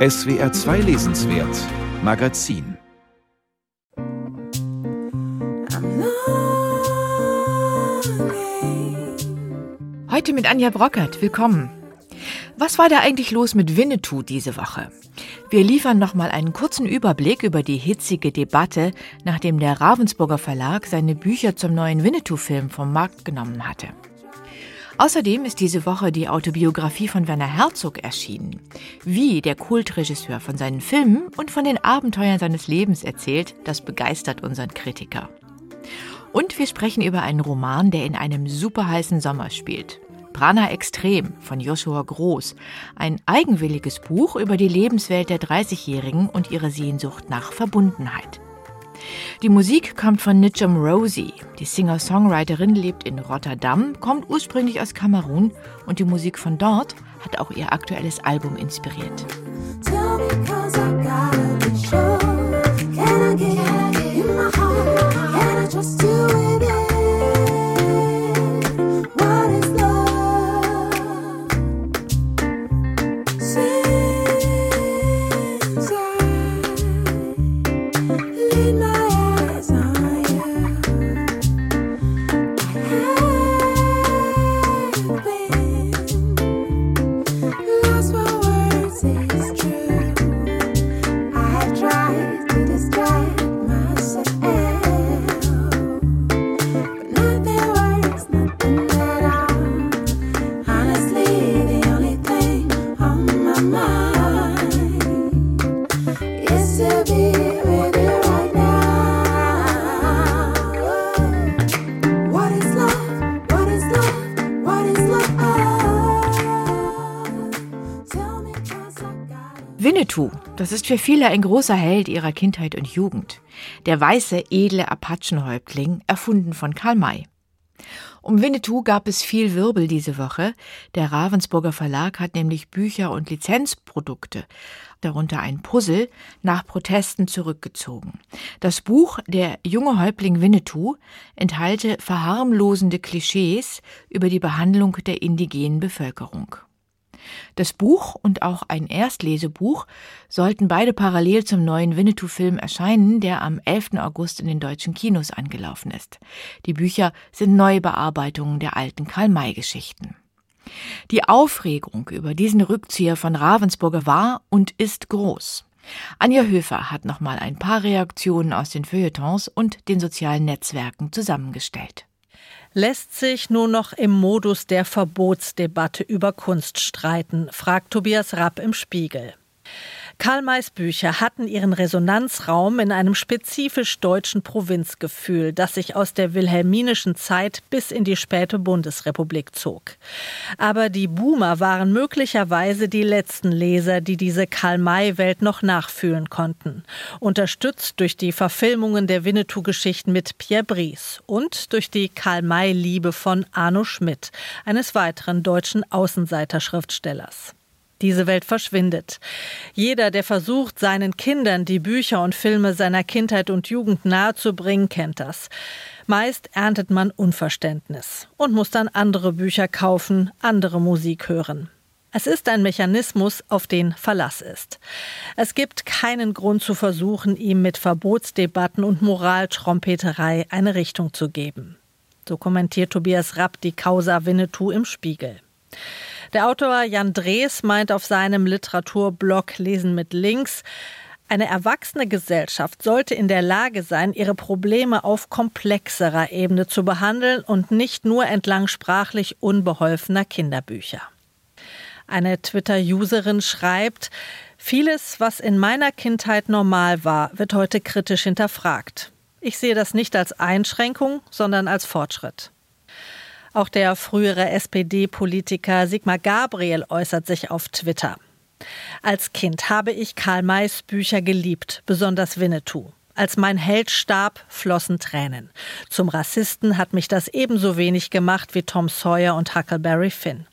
SWR 2 Lesenswert Magazin Heute mit Anja Brockert. Willkommen. Was war da eigentlich los mit Winnetou diese Woche? Wir liefern nochmal einen kurzen Überblick über die hitzige Debatte, nachdem der Ravensburger Verlag seine Bücher zum neuen Winnetou-Film vom Markt genommen hatte. Außerdem ist diese Woche die Autobiografie von Werner Herzog erschienen. Wie der Kultregisseur von seinen Filmen und von den Abenteuern seines Lebens erzählt, das begeistert unseren Kritiker. Und wir sprechen über einen Roman, der in einem superheißen Sommer spielt. Prana Extrem von Joshua Groß, ein eigenwilliges Buch über die Lebenswelt der 30-Jährigen und ihre Sehnsucht nach Verbundenheit. Die Musik kommt von Nijam Rosie. Die Singer-Songwriterin lebt in Rotterdam, kommt ursprünglich aus Kamerun und die Musik von dort hat auch ihr aktuelles Album inspiriert. Just Winnetou, das ist für viele ein großer Held ihrer Kindheit und Jugend. Der weiße, edle Apachenhäuptling, erfunden von Karl May. Um Winnetou gab es viel Wirbel diese Woche. Der Ravensburger Verlag hat nämlich Bücher und Lizenzprodukte, darunter ein Puzzle, nach Protesten zurückgezogen. Das Buch Der junge Häuptling Winnetou enthalte verharmlosende Klischees über die Behandlung der indigenen Bevölkerung. Das Buch und auch ein Erstlesebuch sollten beide parallel zum neuen Winnetou-Film erscheinen, der am 11. August in den deutschen Kinos angelaufen ist. Die Bücher sind Neubearbeitungen der alten Karl-May-Geschichten. Die Aufregung über diesen Rückzieher von Ravensburger war und ist groß. Anja Höfer hat nochmal ein paar Reaktionen aus den Feuilletons und den sozialen Netzwerken zusammengestellt lässt sich nur noch im Modus der Verbotsdebatte über Kunst streiten, fragt Tobias Rapp im Spiegel. Karl Mays Bücher hatten ihren Resonanzraum in einem spezifisch deutschen Provinzgefühl, das sich aus der wilhelminischen Zeit bis in die späte Bundesrepublik zog. Aber die Boomer waren möglicherweise die letzten Leser, die diese Karl-May-Welt noch nachfühlen konnten. Unterstützt durch die Verfilmungen der Winnetou-Geschichten mit Pierre Brice und durch die Karl-May-Liebe von Arno Schmidt, eines weiteren deutschen Außenseiterschriftstellers. Diese Welt verschwindet. Jeder, der versucht, seinen Kindern die Bücher und Filme seiner Kindheit und Jugend nahezubringen, kennt das. Meist erntet man Unverständnis und muss dann andere Bücher kaufen, andere Musik hören. Es ist ein Mechanismus, auf den Verlass ist. Es gibt keinen Grund zu versuchen, ihm mit Verbotsdebatten und Moraltrompeterei eine Richtung zu geben. So kommentiert Tobias Rapp die Causa Winnetou im Spiegel. Der Autor Jan Drees meint auf seinem Literaturblog Lesen mit Links, eine erwachsene Gesellschaft sollte in der Lage sein, ihre Probleme auf komplexerer Ebene zu behandeln und nicht nur entlang sprachlich unbeholfener Kinderbücher. Eine Twitter-Userin schreibt, Vieles, was in meiner Kindheit normal war, wird heute kritisch hinterfragt. Ich sehe das nicht als Einschränkung, sondern als Fortschritt. Auch der frühere SPD-Politiker Sigmar Gabriel äußert sich auf Twitter. Als Kind habe ich Karl Mays Bücher geliebt, besonders Winnetou. Als mein Held starb, flossen Tränen. Zum Rassisten hat mich das ebenso wenig gemacht wie Tom Sawyer und Huckleberry Finn.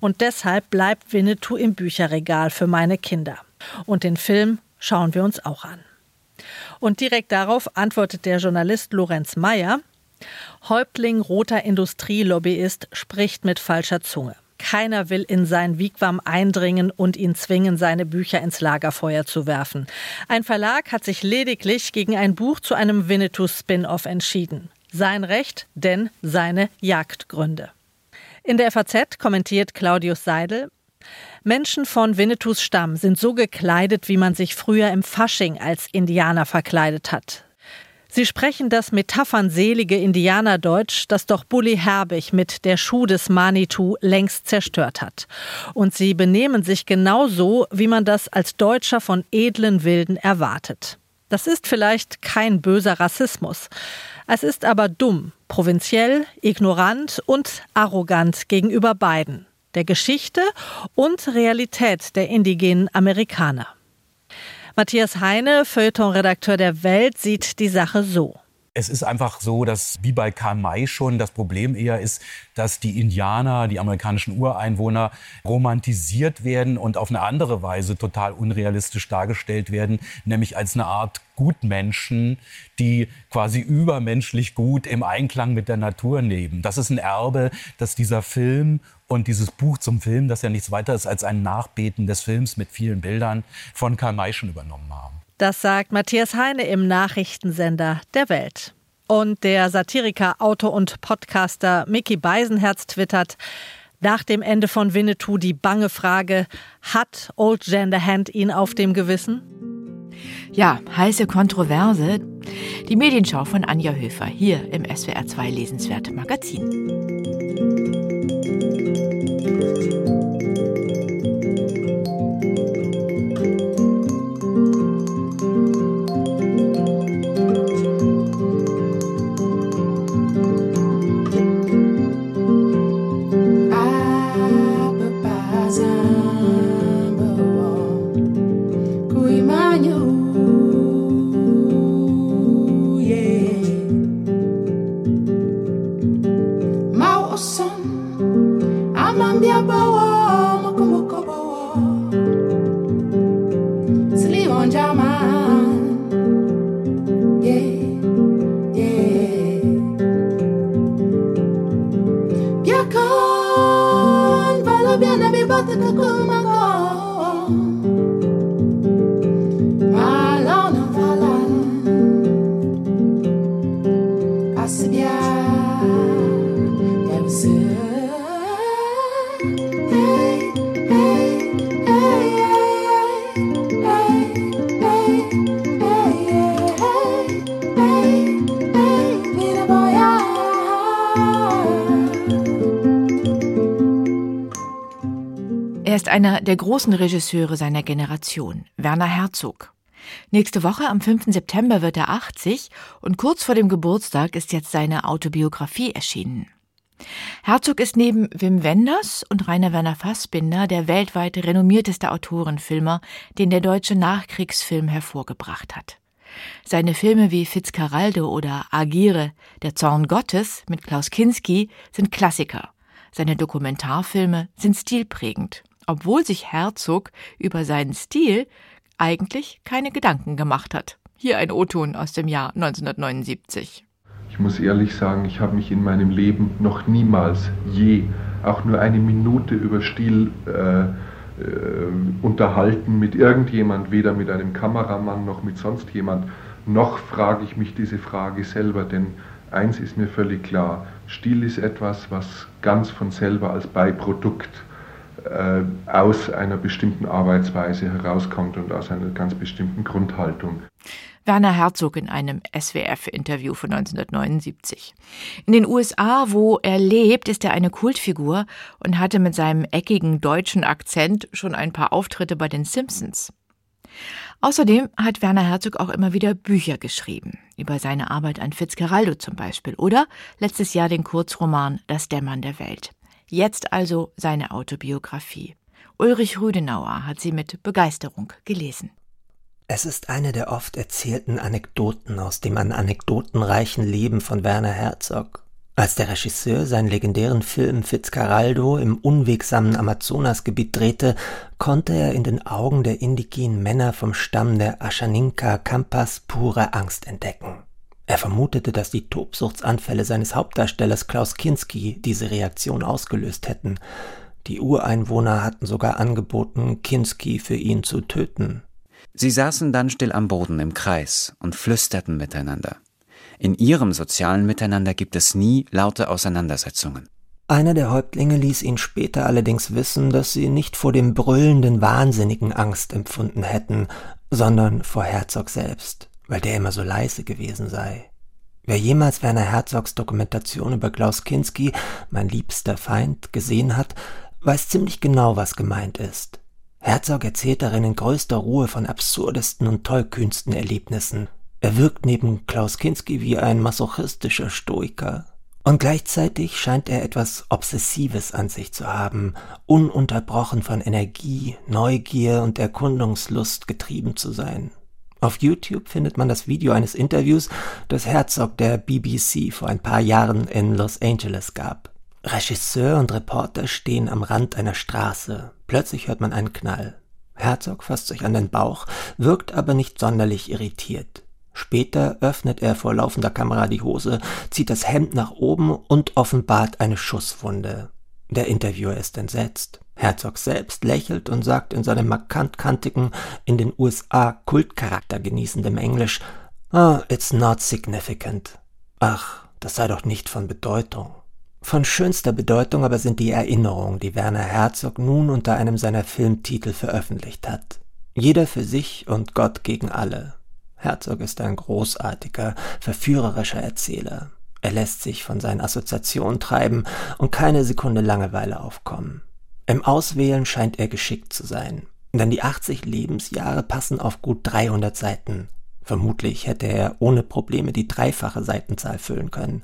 Und deshalb bleibt Winnetou im Bücherregal für meine Kinder. Und den Film schauen wir uns auch an. Und direkt darauf antwortet der Journalist Lorenz Meyer, Häuptling roter Industrielobbyist spricht mit falscher Zunge. Keiner will in sein Wigwam eindringen und ihn zwingen, seine Bücher ins Lagerfeuer zu werfen. Ein Verlag hat sich lediglich gegen ein Buch zu einem Winnetou-Spin-off entschieden. Sein Recht, denn seine Jagdgründe. In der FAZ kommentiert Claudius Seidel, Menschen von Winnetous Stamm sind so gekleidet, wie man sich früher im Fasching als Indianer verkleidet hat. Sie sprechen das metaphernselige Indianerdeutsch, das doch Bully Herbig mit der Schuh des Manitou längst zerstört hat. Und sie benehmen sich genauso, wie man das als Deutscher von edlen Wilden erwartet. Das ist vielleicht kein böser Rassismus. Es ist aber dumm, provinziell, ignorant und arrogant gegenüber beiden, der Geschichte und Realität der indigenen Amerikaner. Matthias Heine, Feuilleton-Redakteur der Welt, sieht die Sache so. Es ist einfach so, dass wie bei Karl May schon das Problem eher ist, dass die Indianer, die amerikanischen Ureinwohner romantisiert werden und auf eine andere Weise total unrealistisch dargestellt werden, nämlich als eine Art Gutmenschen, die quasi übermenschlich gut im Einklang mit der Natur leben. Das ist ein Erbe, das dieser Film und dieses Buch zum Film, das ja nichts weiter ist als ein Nachbeten des Films mit vielen Bildern, von Karl May schon übernommen haben. Das sagt Matthias Heine im Nachrichtensender der Welt. Und der Satiriker, Autor und Podcaster Mickey Beisenherz twittert, nach dem Ende von Winnetou die bange Frage, hat Old Gender Hand ihn auf dem Gewissen? Ja, heiße Kontroverse. Die Medienschau von Anja Höfer hier im SWR 2 Lesenswert Magazin. Einer der großen Regisseure seiner Generation, Werner Herzog. Nächste Woche am 5. September wird er 80 und kurz vor dem Geburtstag ist jetzt seine Autobiografie erschienen. Herzog ist neben Wim Wenders und Rainer Werner Fassbinder der weltweit renommierteste Autorenfilmer, den der deutsche Nachkriegsfilm hervorgebracht hat. Seine Filme wie Fitzcarraldo oder Agire, Der Zorn Gottes mit Klaus Kinski sind Klassiker. Seine Dokumentarfilme sind stilprägend obwohl sich Herzog über seinen Stil eigentlich keine Gedanken gemacht hat. Hier ein O-Ton aus dem Jahr 1979. Ich muss ehrlich sagen, ich habe mich in meinem Leben noch niemals je auch nur eine Minute über Stil äh, äh, unterhalten mit irgendjemand, weder mit einem Kameramann noch mit sonst jemand. Noch frage ich mich diese Frage selber, denn eins ist mir völlig klar, Stil ist etwas, was ganz von selber als Beiprodukt aus einer bestimmten Arbeitsweise herauskommt und aus einer ganz bestimmten Grundhaltung. Werner Herzog in einem SWF-Interview von 1979. In den USA, wo er lebt, ist er eine Kultfigur und hatte mit seinem eckigen deutschen Akzent schon ein paar Auftritte bei den Simpsons. Außerdem hat Werner Herzog auch immer wieder Bücher geschrieben, über seine Arbeit an Fitzgeraldo zum Beispiel oder letztes Jahr den Kurzroman Das Dämmern der Welt. Jetzt also seine Autobiografie. Ulrich Rüdenauer hat sie mit Begeisterung gelesen. Es ist eine der oft erzählten Anekdoten aus dem an Anekdoten reichen Leben von Werner Herzog. Als der Regisseur seinen legendären Film Fitzcarraldo im unwegsamen Amazonasgebiet drehte, konnte er in den Augen der indigenen Männer vom Stamm der Ashaninka Kampas pure Angst entdecken. Er vermutete, dass die Tobsuchtsanfälle seines Hauptdarstellers Klaus Kinski diese Reaktion ausgelöst hätten. Die Ureinwohner hatten sogar angeboten, Kinski für ihn zu töten. Sie saßen dann still am Boden im Kreis und flüsterten miteinander. In ihrem sozialen Miteinander gibt es nie laute Auseinandersetzungen. Einer der Häuptlinge ließ ihn später allerdings wissen, dass sie nicht vor dem brüllenden Wahnsinnigen Angst empfunden hätten, sondern vor Herzog selbst, weil der immer so leise gewesen sei. Wer jemals Werner Herzogs Dokumentation über Klaus Kinski, mein liebster Feind, gesehen hat, weiß ziemlich genau, was gemeint ist. Herzog erzählt darin in größter Ruhe von absurdesten und tollkühnsten Erlebnissen. Er wirkt neben Klaus Kinski wie ein masochistischer Stoiker, und gleichzeitig scheint er etwas Obsessives an sich zu haben, ununterbrochen von Energie, Neugier und Erkundungslust getrieben zu sein. Auf YouTube findet man das Video eines Interviews, das Herzog der BBC vor ein paar Jahren in Los Angeles gab. Regisseur und Reporter stehen am Rand einer Straße. Plötzlich hört man einen Knall. Herzog fasst sich an den Bauch, wirkt aber nicht sonderlich irritiert. Später öffnet er vor laufender Kamera die Hose, zieht das Hemd nach oben und offenbart eine Schusswunde. Der Interviewer ist entsetzt. Herzog selbst lächelt und sagt in seinem markant-kantigen, in den USA Kultcharakter genießendem Englisch, Ah, it's not significant. Ach, das sei doch nicht von Bedeutung. Von schönster Bedeutung aber sind die Erinnerungen, die Werner Herzog nun unter einem seiner Filmtitel veröffentlicht hat. Jeder für sich und Gott gegen alle. Herzog ist ein großartiger, verführerischer Erzähler. Er lässt sich von seinen Assoziationen treiben und keine Sekunde Langeweile aufkommen. Im Auswählen scheint er geschickt zu sein, denn die 80 Lebensjahre passen auf gut 300 Seiten. Vermutlich hätte er ohne Probleme die dreifache Seitenzahl füllen können.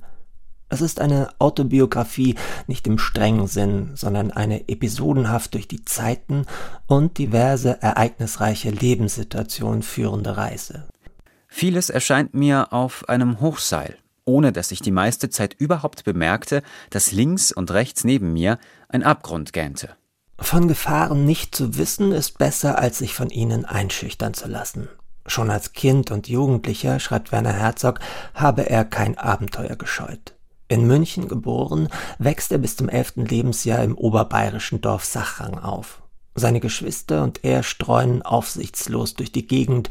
Es ist eine Autobiografie nicht im strengen Sinn, sondern eine episodenhaft durch die Zeiten und diverse ereignisreiche Lebenssituationen führende Reise. Vieles erscheint mir auf einem Hochseil, ohne dass ich die meiste Zeit überhaupt bemerkte, dass links und rechts neben mir ein Abgrund gähnte. Von Gefahren nicht zu wissen, ist besser, als sich von ihnen einschüchtern zu lassen. Schon als Kind und Jugendlicher, schreibt Werner Herzog, habe er kein Abenteuer gescheut. In München geboren, wächst er bis zum elften Lebensjahr im oberbayerischen Dorf Sachrang auf. Seine Geschwister und er streuen aufsichtslos durch die Gegend,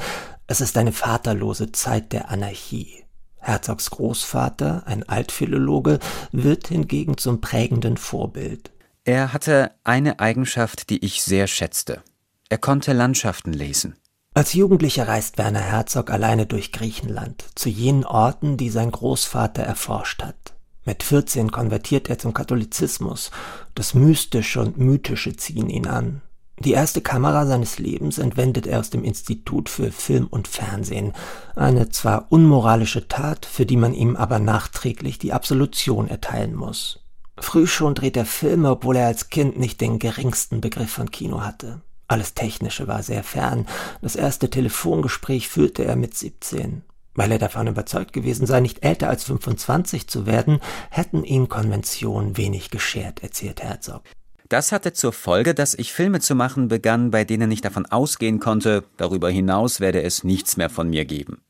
es ist eine vaterlose Zeit der Anarchie. Herzogs Großvater, ein Altphilologe, wird hingegen zum prägenden Vorbild. Er hatte eine Eigenschaft, die ich sehr schätzte. Er konnte Landschaften lesen. Als Jugendlicher reist Werner Herzog alleine durch Griechenland, zu jenen Orten, die sein Großvater erforscht hat. Mit 14 konvertiert er zum Katholizismus. Das Mystische und Mythische ziehen ihn an. Die erste Kamera seines Lebens entwendet er aus dem Institut für Film und Fernsehen, eine zwar unmoralische Tat, für die man ihm aber nachträglich die Absolution erteilen muss. Früh schon dreht er Filme, obwohl er als Kind nicht den geringsten Begriff von Kino hatte. Alles Technische war sehr fern. Das erste Telefongespräch führte er mit 17. Weil er davon überzeugt gewesen sei, nicht älter als 25 zu werden, hätten ihn Konventionen wenig geschert, erzählt Herzog. Das hatte zur Folge, dass ich Filme zu machen begann, bei denen ich davon ausgehen konnte, darüber hinaus werde es nichts mehr von mir geben.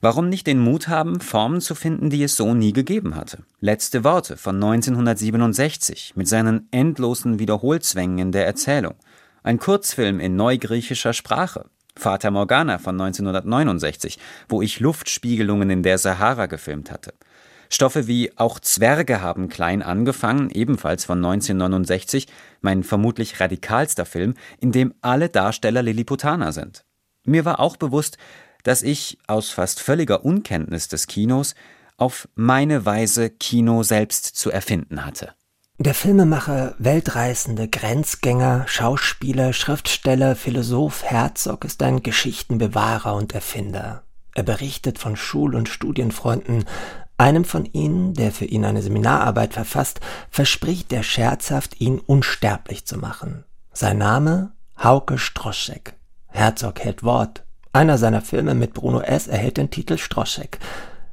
Warum nicht den Mut haben, Formen zu finden, die es so nie gegeben hatte? Letzte Worte von 1967 mit seinen endlosen Wiederholzwängen in der Erzählung. Ein Kurzfilm in neugriechischer Sprache. Vater Morgana von 1969, wo ich Luftspiegelungen in der Sahara gefilmt hatte. Stoffe wie Auch Zwerge haben klein angefangen, ebenfalls von 1969, mein vermutlich radikalster Film, in dem alle Darsteller Lilliputaner sind. Mir war auch bewusst, dass ich, aus fast völliger Unkenntnis des Kinos, auf meine Weise Kino selbst zu erfinden hatte. Der Filmemacher, Weltreisende, Grenzgänger, Schauspieler, Schriftsteller, Philosoph Herzog ist ein Geschichtenbewahrer und Erfinder. Er berichtet von Schul- und Studienfreunden, einem von ihnen, der für ihn eine Seminararbeit verfasst, verspricht er scherzhaft, ihn unsterblich zu machen. Sein Name? Hauke Stroschek. Herzog hält Wort. Einer seiner Filme mit Bruno S. erhält den Titel Stroschek.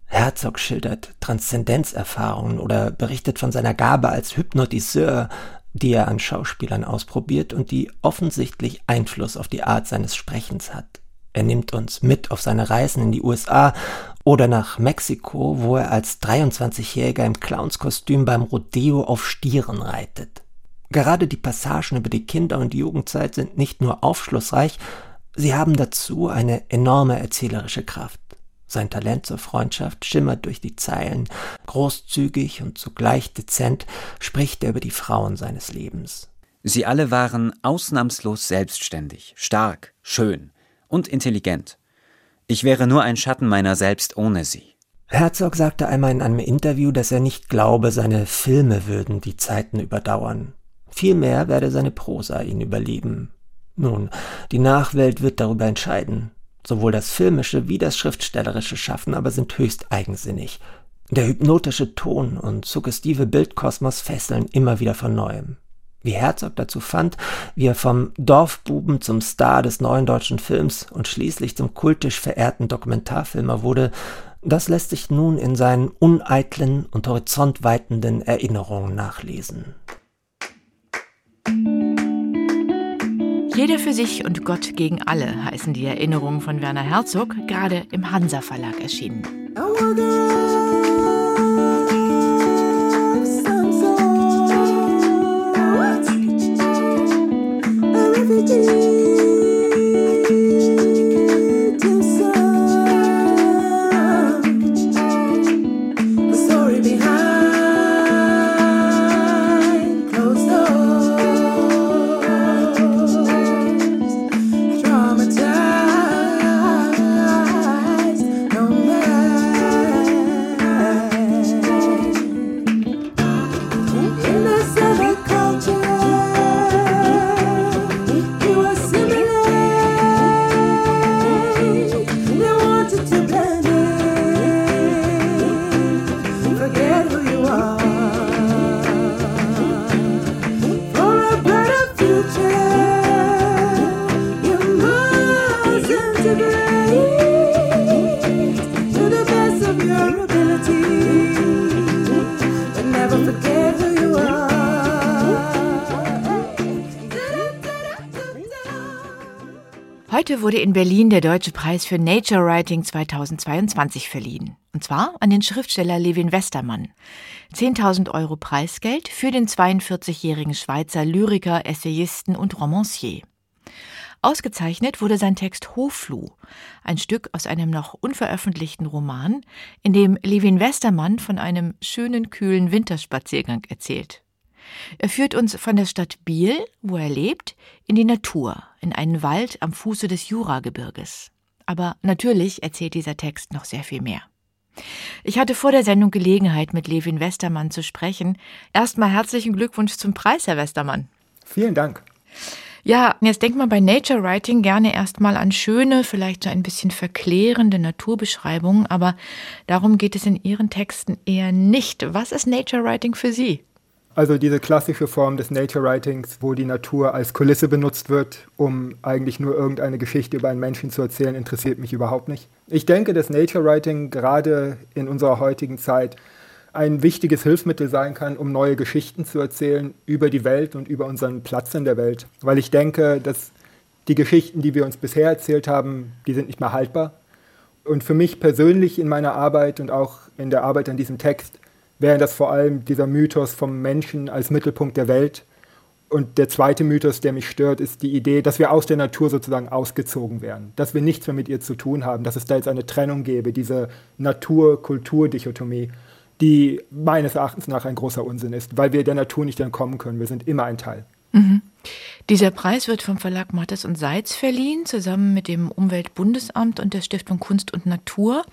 Herzog schildert Transzendenzerfahrungen oder berichtet von seiner Gabe als Hypnotiseur, die er an Schauspielern ausprobiert und die offensichtlich Einfluss auf die Art seines Sprechens hat. Er nimmt uns mit auf seine Reisen in die USA oder nach Mexiko, wo er als 23-Jähriger im Clownskostüm beim Rodeo auf Stieren reitet. Gerade die Passagen über die Kinder- und Jugendzeit sind nicht nur aufschlussreich, sie haben dazu eine enorme erzählerische Kraft. Sein Talent zur Freundschaft schimmert durch die Zeilen, großzügig und zugleich dezent spricht er über die Frauen seines Lebens. Sie alle waren ausnahmslos selbstständig, stark, schön und intelligent. Ich wäre nur ein Schatten meiner selbst ohne sie. Herzog sagte einmal in einem Interview, dass er nicht glaube, seine Filme würden die Zeiten überdauern. Vielmehr werde seine Prosa ihn überleben. Nun, die Nachwelt wird darüber entscheiden. Sowohl das filmische wie das schriftstellerische Schaffen aber sind höchst eigensinnig. Der hypnotische Ton und suggestive Bildkosmos fesseln immer wieder von neuem. Wie Herzog dazu fand, wie er vom Dorfbuben zum Star des neuen deutschen Films und schließlich zum kultisch verehrten Dokumentarfilmer wurde, das lässt sich nun in seinen uneitlen und horizontweitenden Erinnerungen nachlesen. Jeder für sich und Gott gegen alle heißen die Erinnerungen von Werner Herzog, gerade im Hansa Verlag erschienen. every day. Heute wurde in Berlin der Deutsche Preis für Nature Writing 2022 verliehen. Und zwar an den Schriftsteller Levin Westermann. 10.000 Euro Preisgeld für den 42-jährigen Schweizer Lyriker, Essayisten und Romancier. Ausgezeichnet wurde sein Text Hoffluh, ein Stück aus einem noch unveröffentlichten Roman, in dem Levin Westermann von einem schönen, kühlen Winterspaziergang erzählt. Er führt uns von der Stadt Biel, wo er lebt, in die Natur, in einen Wald am Fuße des Juragebirges. Aber natürlich erzählt dieser Text noch sehr viel mehr. Ich hatte vor der Sendung Gelegenheit, mit Levin Westermann zu sprechen. Erstmal herzlichen Glückwunsch zum Preis, Herr Westermann. Vielen Dank. Ja, jetzt denkt man bei Nature Writing gerne erstmal an schöne, vielleicht so ein bisschen verklärende Naturbeschreibungen, aber darum geht es in Ihren Texten eher nicht. Was ist Nature Writing für Sie? Also diese klassische Form des Nature Writings, wo die Natur als Kulisse benutzt wird, um eigentlich nur irgendeine Geschichte über einen Menschen zu erzählen, interessiert mich überhaupt nicht. Ich denke, dass Nature Writing gerade in unserer heutigen Zeit ein wichtiges Hilfsmittel sein kann, um neue Geschichten zu erzählen über die Welt und über unseren Platz in der Welt. Weil ich denke, dass die Geschichten, die wir uns bisher erzählt haben, die sind nicht mehr haltbar. Und für mich persönlich in meiner Arbeit und auch in der Arbeit an diesem Text wäre das vor allem dieser Mythos vom Menschen als Mittelpunkt der Welt. Und der zweite Mythos, der mich stört, ist die Idee, dass wir aus der Natur sozusagen ausgezogen werden, dass wir nichts mehr mit ihr zu tun haben, dass es da jetzt eine Trennung gäbe, diese Natur-Kultur-Dichotomie, die meines Erachtens nach ein großer Unsinn ist, weil wir der Natur nicht entkommen können. Wir sind immer ein Teil. Mhm. Dieser Preis wird vom Verlag Mattes und Seitz verliehen, zusammen mit dem Umweltbundesamt und der Stiftung Kunst und Natur.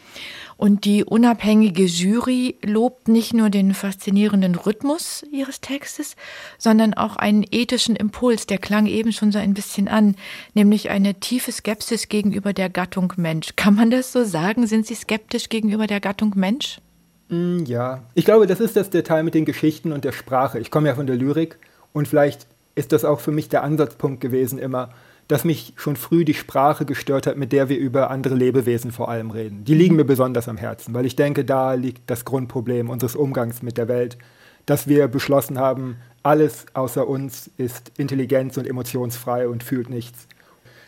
Und die unabhängige Jury lobt nicht nur den faszinierenden Rhythmus ihres Textes, sondern auch einen ethischen Impuls, der klang eben schon so ein bisschen an, nämlich eine tiefe Skepsis gegenüber der Gattung Mensch. Kann man das so sagen? Sind Sie skeptisch gegenüber der Gattung Mensch? Mm, ja, ich glaube, das ist das Detail mit den Geschichten und der Sprache. Ich komme ja von der Lyrik und vielleicht ist das auch für mich der Ansatzpunkt gewesen immer, dass mich schon früh die Sprache gestört hat, mit der wir über andere Lebewesen vor allem reden. Die liegen mir besonders am Herzen, weil ich denke, da liegt das Grundproblem unseres Umgangs mit der Welt, dass wir beschlossen haben, alles außer uns ist intelligenz- und emotionsfrei und fühlt nichts.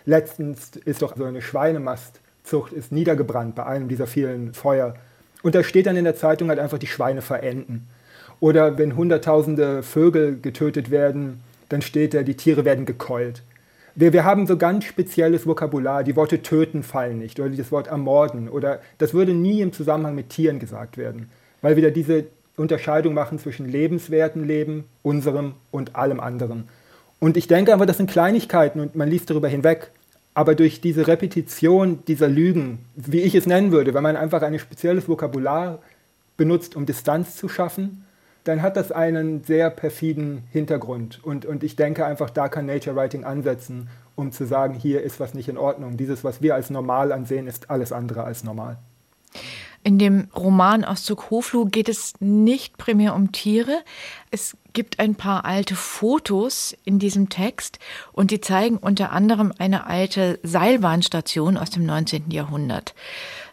Letztens ist doch so eine Schweinemastzucht ist niedergebrannt bei einem dieser vielen Feuer. Und da steht dann in der Zeitung halt einfach, die Schweine verenden. Oder wenn hunderttausende Vögel getötet werden, dann steht da, die Tiere werden gekeult. Wir, wir haben so ganz spezielles Vokabular. Die Worte töten fallen nicht oder das Wort ermorden oder das würde nie im Zusammenhang mit Tieren gesagt werden, weil wir da diese Unterscheidung machen zwischen lebenswerten Leben, unserem und allem anderen. Und ich denke aber, das sind Kleinigkeiten und man liest darüber hinweg. Aber durch diese Repetition dieser Lügen, wie ich es nennen würde, wenn man einfach ein spezielles Vokabular benutzt, um Distanz zu schaffen, dann hat das einen sehr perfiden Hintergrund. Und, und ich denke einfach, da kann Nature Writing ansetzen, um zu sagen, hier ist was nicht in Ordnung. Dieses, was wir als normal ansehen, ist alles andere als normal. In dem Roman Auszug Hoflu geht es nicht primär um Tiere. Es gibt ein paar alte Fotos in diesem Text und die zeigen unter anderem eine alte Seilbahnstation aus dem 19. Jahrhundert.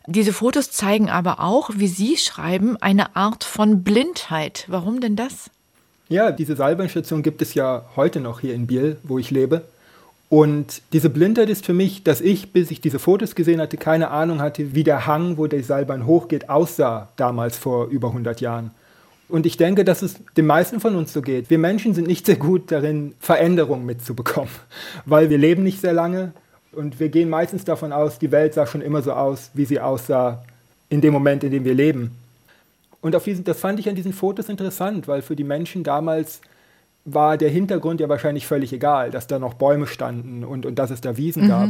Diese Fotos zeigen aber auch, wie Sie schreiben, eine Art von Blindheit. Warum denn das? Ja, diese Seilbahnstation gibt es ja heute noch hier in Biel, wo ich lebe. Und diese Blindheit ist für mich, dass ich, bis ich diese Fotos gesehen hatte, keine Ahnung hatte, wie der Hang, wo die Seilbahn hochgeht, aussah damals vor über 100 Jahren. Und ich denke, dass es den meisten von uns so geht. Wir Menschen sind nicht sehr gut darin, Veränderungen mitzubekommen, weil wir leben nicht sehr lange und wir gehen meistens davon aus, die Welt sah schon immer so aus, wie sie aussah in dem Moment, in dem wir leben. Und auf diesen, das fand ich an diesen Fotos interessant, weil für die Menschen damals war der Hintergrund ja wahrscheinlich völlig egal, dass da noch Bäume standen und, und dass es da Wiesen mhm. gab.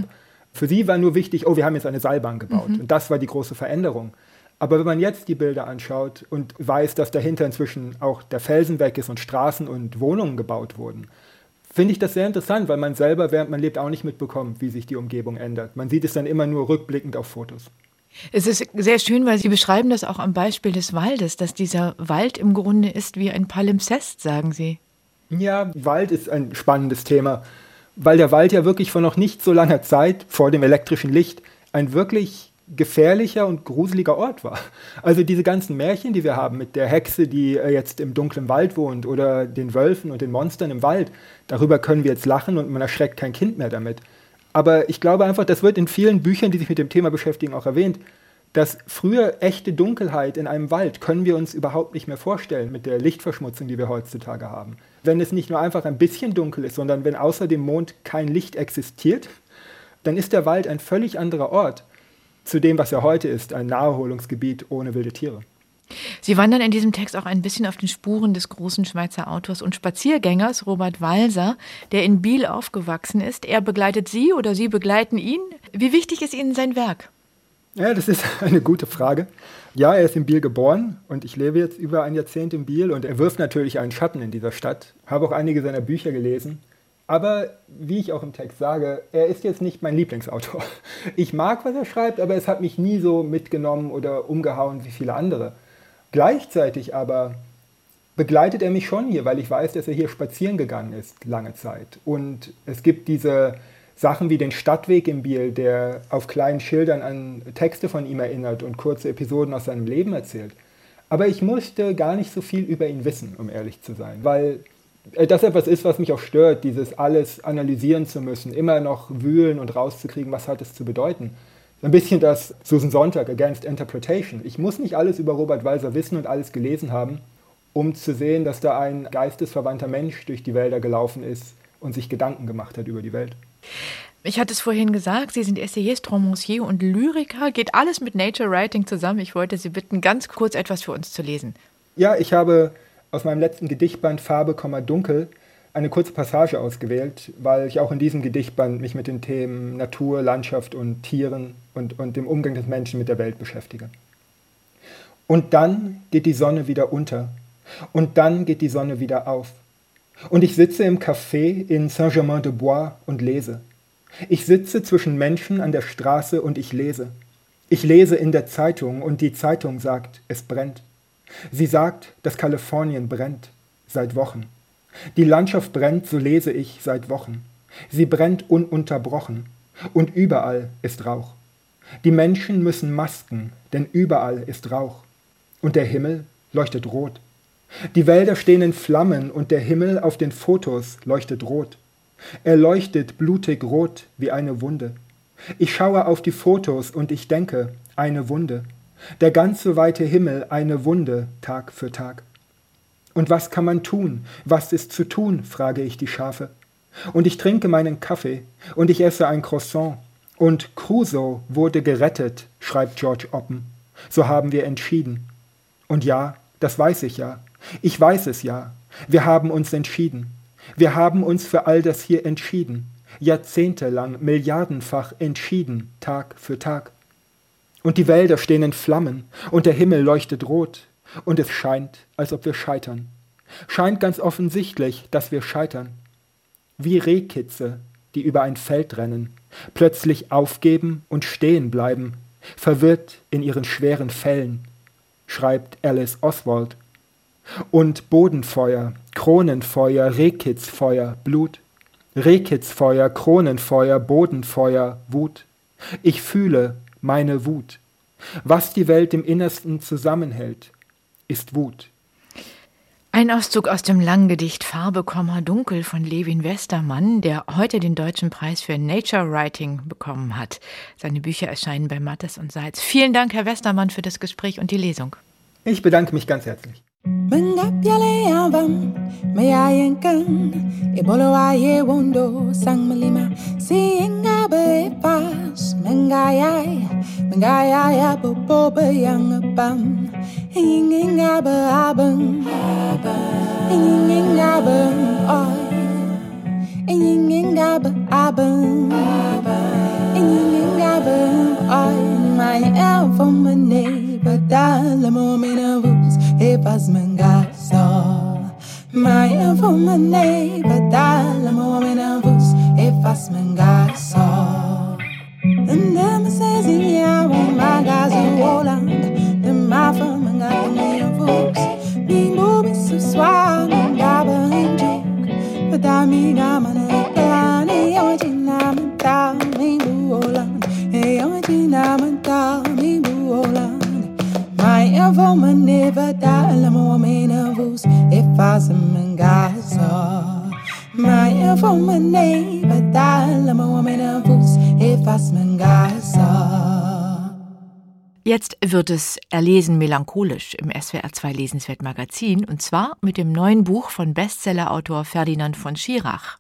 Für sie war nur wichtig, oh, wir haben jetzt eine Seilbahn gebaut. Mhm. Und das war die große Veränderung. Aber wenn man jetzt die Bilder anschaut und weiß, dass dahinter inzwischen auch der Felsen weg ist und Straßen und Wohnungen gebaut wurden, finde ich das sehr interessant, weil man selber, während man lebt, auch nicht mitbekommt, wie sich die Umgebung ändert. Man sieht es dann immer nur rückblickend auf Fotos. Es ist sehr schön, weil Sie beschreiben das auch am Beispiel des Waldes, dass dieser Wald im Grunde ist wie ein Palimpsest, sagen Sie. Ja, Wald ist ein spannendes Thema, weil der Wald ja wirklich vor noch nicht so langer Zeit, vor dem elektrischen Licht, ein wirklich gefährlicher und gruseliger Ort war. Also diese ganzen Märchen, die wir haben mit der Hexe, die äh, jetzt im dunklen Wald wohnt oder den Wölfen und den Monstern im Wald, darüber können wir jetzt lachen und man erschreckt kein Kind mehr damit. Aber ich glaube einfach, das wird in vielen Büchern, die sich mit dem Thema beschäftigen, auch erwähnt dass früher echte Dunkelheit in einem Wald können wir uns überhaupt nicht mehr vorstellen mit der Lichtverschmutzung, die wir heutzutage haben. Wenn es nicht nur einfach ein bisschen dunkel ist, sondern wenn außer dem Mond kein Licht existiert, dann ist der Wald ein völlig anderer Ort zu dem, was er heute ist, ein Naherholungsgebiet ohne wilde Tiere. Sie wandern in diesem Text auch ein bisschen auf den Spuren des großen Schweizer Autors und Spaziergängers Robert Walser, der in Biel aufgewachsen ist. Er begleitet Sie oder Sie begleiten ihn. Wie wichtig ist Ihnen sein Werk? Ja, das ist eine gute Frage. Ja, er ist in Biel geboren und ich lebe jetzt über ein Jahrzehnt in Biel und er wirft natürlich einen Schatten in dieser Stadt. Habe auch einige seiner Bücher gelesen. Aber wie ich auch im Text sage, er ist jetzt nicht mein Lieblingsautor. Ich mag, was er schreibt, aber es hat mich nie so mitgenommen oder umgehauen wie viele andere. Gleichzeitig aber begleitet er mich schon hier, weil ich weiß, dass er hier spazieren gegangen ist lange Zeit. Und es gibt diese Sachen wie den Stadtweg in Biel, der auf kleinen Schildern an Texte von ihm erinnert und kurze Episoden aus seinem Leben erzählt. Aber ich musste gar nicht so viel über ihn wissen, um ehrlich zu sein, weil das etwas ist, was mich auch stört, dieses alles analysieren zu müssen, immer noch wühlen und rauszukriegen, was hat es zu bedeuten. Ein bisschen das Susan Sonntag Against Interpretation. Ich muss nicht alles über Robert Walser wissen und alles gelesen haben, um zu sehen, dass da ein geistesverwandter Mensch durch die Wälder gelaufen ist und sich Gedanken gemacht hat über die Welt. Ich hatte es vorhin gesagt, Sie sind Essayist, Romancier und Lyriker. Geht alles mit Nature Writing zusammen? Ich wollte Sie bitten, ganz kurz etwas für uns zu lesen. Ja, ich habe aus meinem letzten Gedichtband Farbe, Dunkel eine kurze Passage ausgewählt, weil ich auch in diesem Gedichtband mich mit den Themen Natur, Landschaft und Tieren und, und dem Umgang des Menschen mit der Welt beschäftige. Und dann geht die Sonne wieder unter. Und dann geht die Sonne wieder auf. Und ich sitze im Café in Saint-Germain-de-Bois und lese. Ich sitze zwischen Menschen an der Straße und ich lese. Ich lese in der Zeitung und die Zeitung sagt, es brennt. Sie sagt, dass Kalifornien brennt seit Wochen. Die Landschaft brennt, so lese ich seit Wochen. Sie brennt ununterbrochen und überall ist Rauch. Die Menschen müssen Masken, denn überall ist Rauch. Und der Himmel leuchtet rot. Die Wälder stehen in Flammen und der Himmel auf den Fotos leuchtet rot. Er leuchtet blutig rot wie eine Wunde. Ich schaue auf die Fotos und ich denke, eine Wunde. Der ganze weite Himmel eine Wunde Tag für Tag. Und was kann man tun? Was ist zu tun? frage ich die Schafe. Und ich trinke meinen Kaffee und ich esse ein Croissant. Und Crusoe wurde gerettet, schreibt George Oppen. So haben wir entschieden. Und ja, das weiß ich ja. Ich weiß es ja. Wir haben uns entschieden. Wir haben uns für all das hier entschieden. Jahrzehntelang, milliardenfach entschieden, Tag für Tag. Und die Wälder stehen in Flammen und der Himmel leuchtet rot und es scheint, als ob wir scheitern. Scheint ganz offensichtlich, dass wir scheitern. Wie Rehkitze, die über ein Feld rennen, plötzlich aufgeben und stehen bleiben, verwirrt in ihren schweren Fällen, schreibt Alice Oswald. Und Bodenfeuer, Kronenfeuer, Rehkitzfeuer, Blut, Rehkitzfeuer, Kronenfeuer, Bodenfeuer, Wut. Ich fühle meine Wut. Was die Welt im Innersten zusammenhält, ist Wut. Ein Auszug aus dem Langgedicht Farbe, Dunkel von Levin Westermann, der heute den Deutschen Preis für Nature Writing bekommen hat. Seine Bücher erscheinen bei Mattes und Seitz. Vielen Dank, Herr Westermann, für das Gespräch und die Lesung. Ich bedanke mich ganz herzlich. Mengapyale avam, mayayankan, iboloaye wondo sang melima, siinga befas, mengayai, mengayai abobo bayang abam, ingin aba abang, ingin abang, oi, ingin aba abang, ingin abang, oi, my elf on my knee padálamo minavus epasmangasa. Maya vomane padálamo minavus epasmangasa. Andama sezinia womagazu wolang demafa mangaza minavus. Bingo bisu swang gaba injuk padami gamana. Jetzt wird es erlesen melancholisch im SWR 2 Lesenswert Magazin und zwar mit dem neuen Buch von Bestsellerautor Ferdinand von Schirach.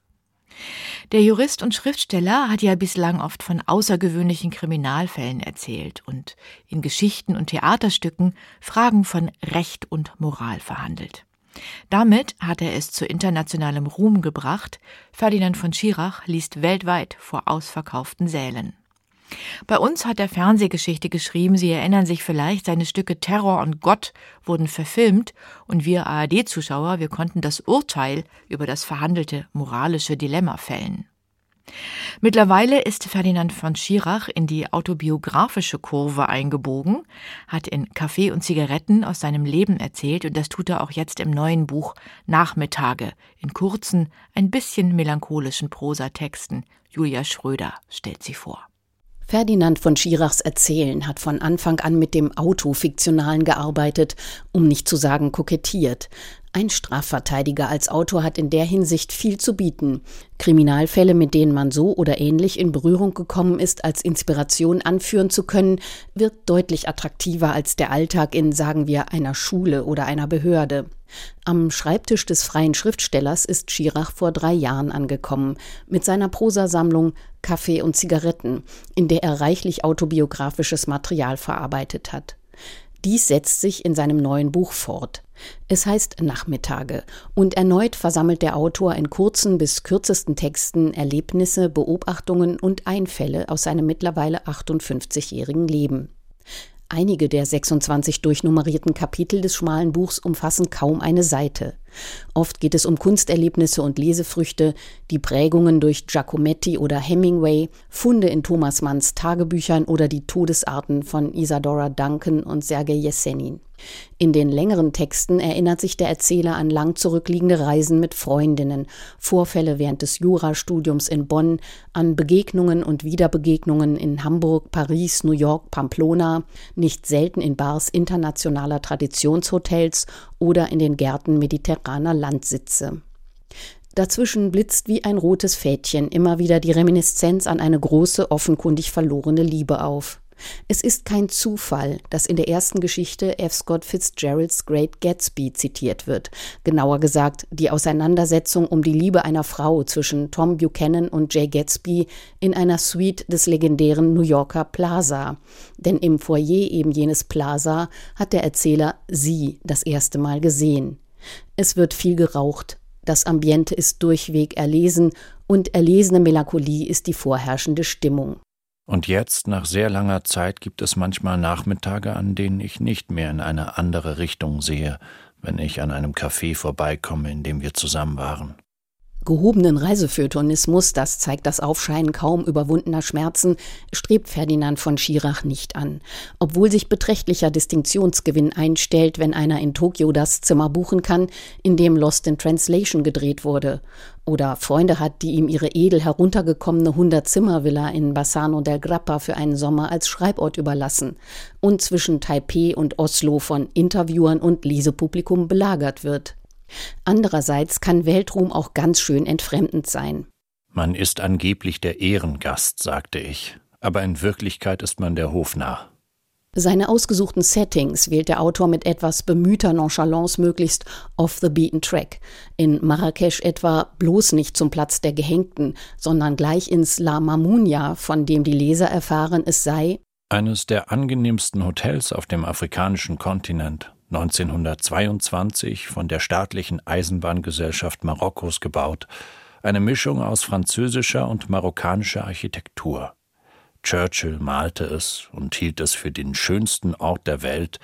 Der Jurist und Schriftsteller hat ja bislang oft von außergewöhnlichen Kriminalfällen erzählt und in Geschichten und Theaterstücken Fragen von Recht und Moral verhandelt. Damit hat er es zu internationalem Ruhm gebracht. Ferdinand von Schirach liest weltweit vor ausverkauften Sälen. Bei uns hat er Fernsehgeschichte geschrieben. Sie erinnern sich vielleicht, seine Stücke Terror und Gott wurden verfilmt und wir ARD-Zuschauer, wir konnten das Urteil über das verhandelte moralische Dilemma fällen. Mittlerweile ist Ferdinand von Schirach in die autobiografische Kurve eingebogen, hat in Kaffee und Zigaretten aus seinem Leben erzählt und das tut er auch jetzt im neuen Buch Nachmittage in kurzen, ein bisschen melancholischen Prosatexten. Julia Schröder stellt sie vor. Ferdinand von Schirachs Erzählen hat von Anfang an mit dem Autofiktionalen gearbeitet, um nicht zu sagen kokettiert. Ein Strafverteidiger als Autor hat in der Hinsicht viel zu bieten. Kriminalfälle, mit denen man so oder ähnlich in Berührung gekommen ist, als Inspiration anführen zu können, wird deutlich attraktiver als der Alltag in, sagen wir, einer Schule oder einer Behörde. Am Schreibtisch des freien Schriftstellers ist Schirach vor drei Jahren angekommen, mit seiner Prosasammlung Kaffee und Zigaretten, in der er reichlich autobiografisches Material verarbeitet hat. Dies setzt sich in seinem neuen Buch fort. Es heißt Nachmittage und erneut versammelt der Autor in kurzen bis kürzesten Texten Erlebnisse, Beobachtungen und Einfälle aus seinem mittlerweile 58-jährigen Leben. Einige der 26 durchnummerierten Kapitel des schmalen Buchs umfassen kaum eine Seite. Oft geht es um Kunsterlebnisse und Lesefrüchte, die Prägungen durch Giacometti oder Hemingway, Funde in Thomas Manns Tagebüchern oder die Todesarten von Isadora Duncan und Sergei Jesenin. In den längeren Texten erinnert sich der Erzähler an lang zurückliegende Reisen mit Freundinnen, Vorfälle während des Jurastudiums in Bonn, an Begegnungen und Wiederbegegnungen in Hamburg, Paris, New York, Pamplona, nicht selten in Bars internationaler Traditionshotels oder in den Gärten mediterraner Landsitze. Dazwischen blitzt wie ein rotes Fädchen immer wieder die Reminiszenz an eine große, offenkundig verlorene Liebe auf. Es ist kein Zufall, dass in der ersten Geschichte F. Scott Fitzgeralds Great Gatsby zitiert wird. Genauer gesagt, die Auseinandersetzung um die Liebe einer Frau zwischen Tom Buchanan und Jay Gatsby in einer Suite des legendären New Yorker Plaza. Denn im Foyer eben jenes Plaza hat der Erzähler sie das erste Mal gesehen. Es wird viel geraucht, das Ambiente ist durchweg erlesen und erlesene Melancholie ist die vorherrschende Stimmung. Und jetzt, nach sehr langer Zeit, gibt es manchmal Nachmittage, an denen ich nicht mehr in eine andere Richtung sehe, wenn ich an einem Café vorbeikomme, in dem wir zusammen waren. Gehobenen Reisefeuilletonismus, das zeigt das Aufscheinen kaum überwundener Schmerzen, strebt Ferdinand von Schirach nicht an. Obwohl sich beträchtlicher Distinktionsgewinn einstellt, wenn einer in Tokio das Zimmer buchen kann, in dem Lost in Translation gedreht wurde. Oder Freunde hat, die ihm ihre edel heruntergekommene 100-Zimmer-Villa in Bassano del Grappa für einen Sommer als Schreibort überlassen und zwischen Taipeh und Oslo von Interviewern und Lesepublikum belagert wird. Andererseits kann Weltruhm auch ganz schön entfremdend sein. Man ist angeblich der Ehrengast, sagte ich, aber in Wirklichkeit ist man der Hofnarr. Seine ausgesuchten Settings wählt der Autor mit etwas bemühter Nonchalance möglichst off the beaten track. In Marrakesch etwa bloß nicht zum Platz der Gehängten, sondern gleich ins La Mamounia, von dem die Leser erfahren, es sei eines der angenehmsten Hotels auf dem afrikanischen Kontinent. 1922 von der staatlichen Eisenbahngesellschaft Marokkos gebaut, eine Mischung aus französischer und marokkanischer Architektur. Churchill malte es und hielt es für den schönsten Ort der Welt.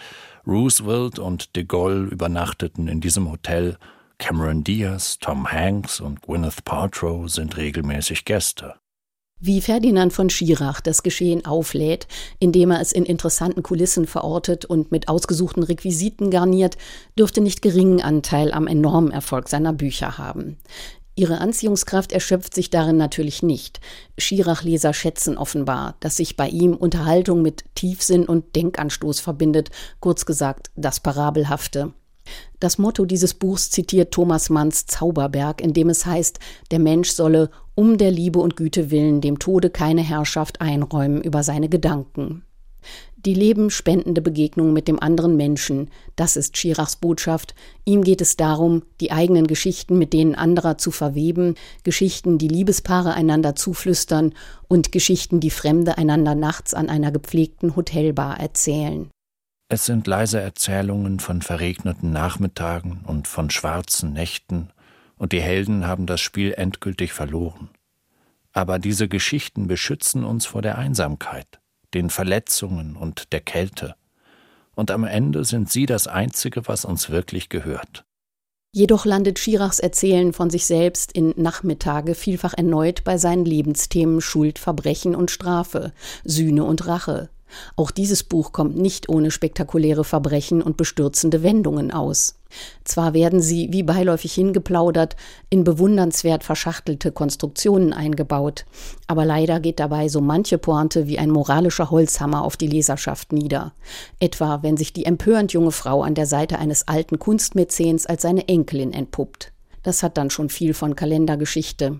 Roosevelt und de Gaulle übernachteten in diesem Hotel. Cameron Diaz, Tom Hanks und Gwyneth Paltrow sind regelmäßig Gäste. Wie Ferdinand von Schirach das Geschehen auflädt, indem er es in interessanten Kulissen verortet und mit ausgesuchten Requisiten garniert, dürfte nicht geringen Anteil am enormen Erfolg seiner Bücher haben. Ihre Anziehungskraft erschöpft sich darin natürlich nicht. Schirach-Leser schätzen offenbar, dass sich bei ihm Unterhaltung mit Tiefsinn und Denkanstoß verbindet, kurz gesagt das Parabelhafte. Das Motto dieses Buchs zitiert Thomas Manns Zauberberg, in dem es heißt, der Mensch solle um der Liebe und Güte willen dem Tode keine Herrschaft einräumen über seine Gedanken. Die lebenspendende Begegnung mit dem anderen Menschen, das ist Schirachs Botschaft. Ihm geht es darum, die eigenen Geschichten mit denen anderer zu verweben, Geschichten, die Liebespaare einander zuflüstern und Geschichten, die Fremde einander nachts an einer gepflegten Hotelbar erzählen. Es sind leise Erzählungen von verregneten Nachmittagen und von schwarzen Nächten, und die Helden haben das Spiel endgültig verloren. Aber diese Geschichten beschützen uns vor der Einsamkeit, den Verletzungen und der Kälte, und am Ende sind sie das Einzige, was uns wirklich gehört. Jedoch landet Schirachs Erzählen von sich selbst in Nachmittage vielfach erneut bei seinen Lebensthemen Schuld, Verbrechen und Strafe, Sühne und Rache, auch dieses Buch kommt nicht ohne spektakuläre Verbrechen und bestürzende Wendungen aus. Zwar werden sie, wie beiläufig hingeplaudert, in bewundernswert verschachtelte Konstruktionen eingebaut, aber leider geht dabei so manche Pointe wie ein moralischer Holzhammer auf die Leserschaft nieder. Etwa, wenn sich die empörend junge Frau an der Seite eines alten Kunstmäzens als seine Enkelin entpuppt. Das hat dann schon viel von Kalendergeschichte.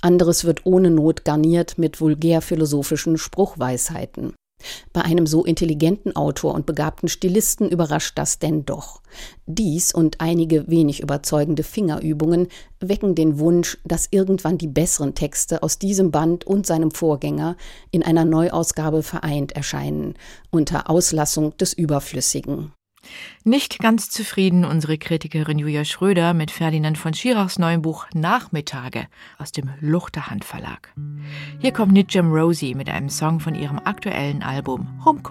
Anderes wird ohne Not garniert mit vulgär philosophischen Spruchweisheiten. Bei einem so intelligenten Autor und begabten Stilisten überrascht das denn doch. Dies und einige wenig überzeugende Fingerübungen wecken den Wunsch, dass irgendwann die besseren Texte aus diesem Band und seinem Vorgänger in einer Neuausgabe vereint erscheinen, unter Auslassung des Überflüssigen. Nicht ganz zufrieden unsere Kritikerin Julia Schröder mit Ferdinand von Schirachs neuem Buch Nachmittage aus dem Luchterhand Verlag. Hier kommt Nidjam Rosie mit einem Song von ihrem aktuellen Album Home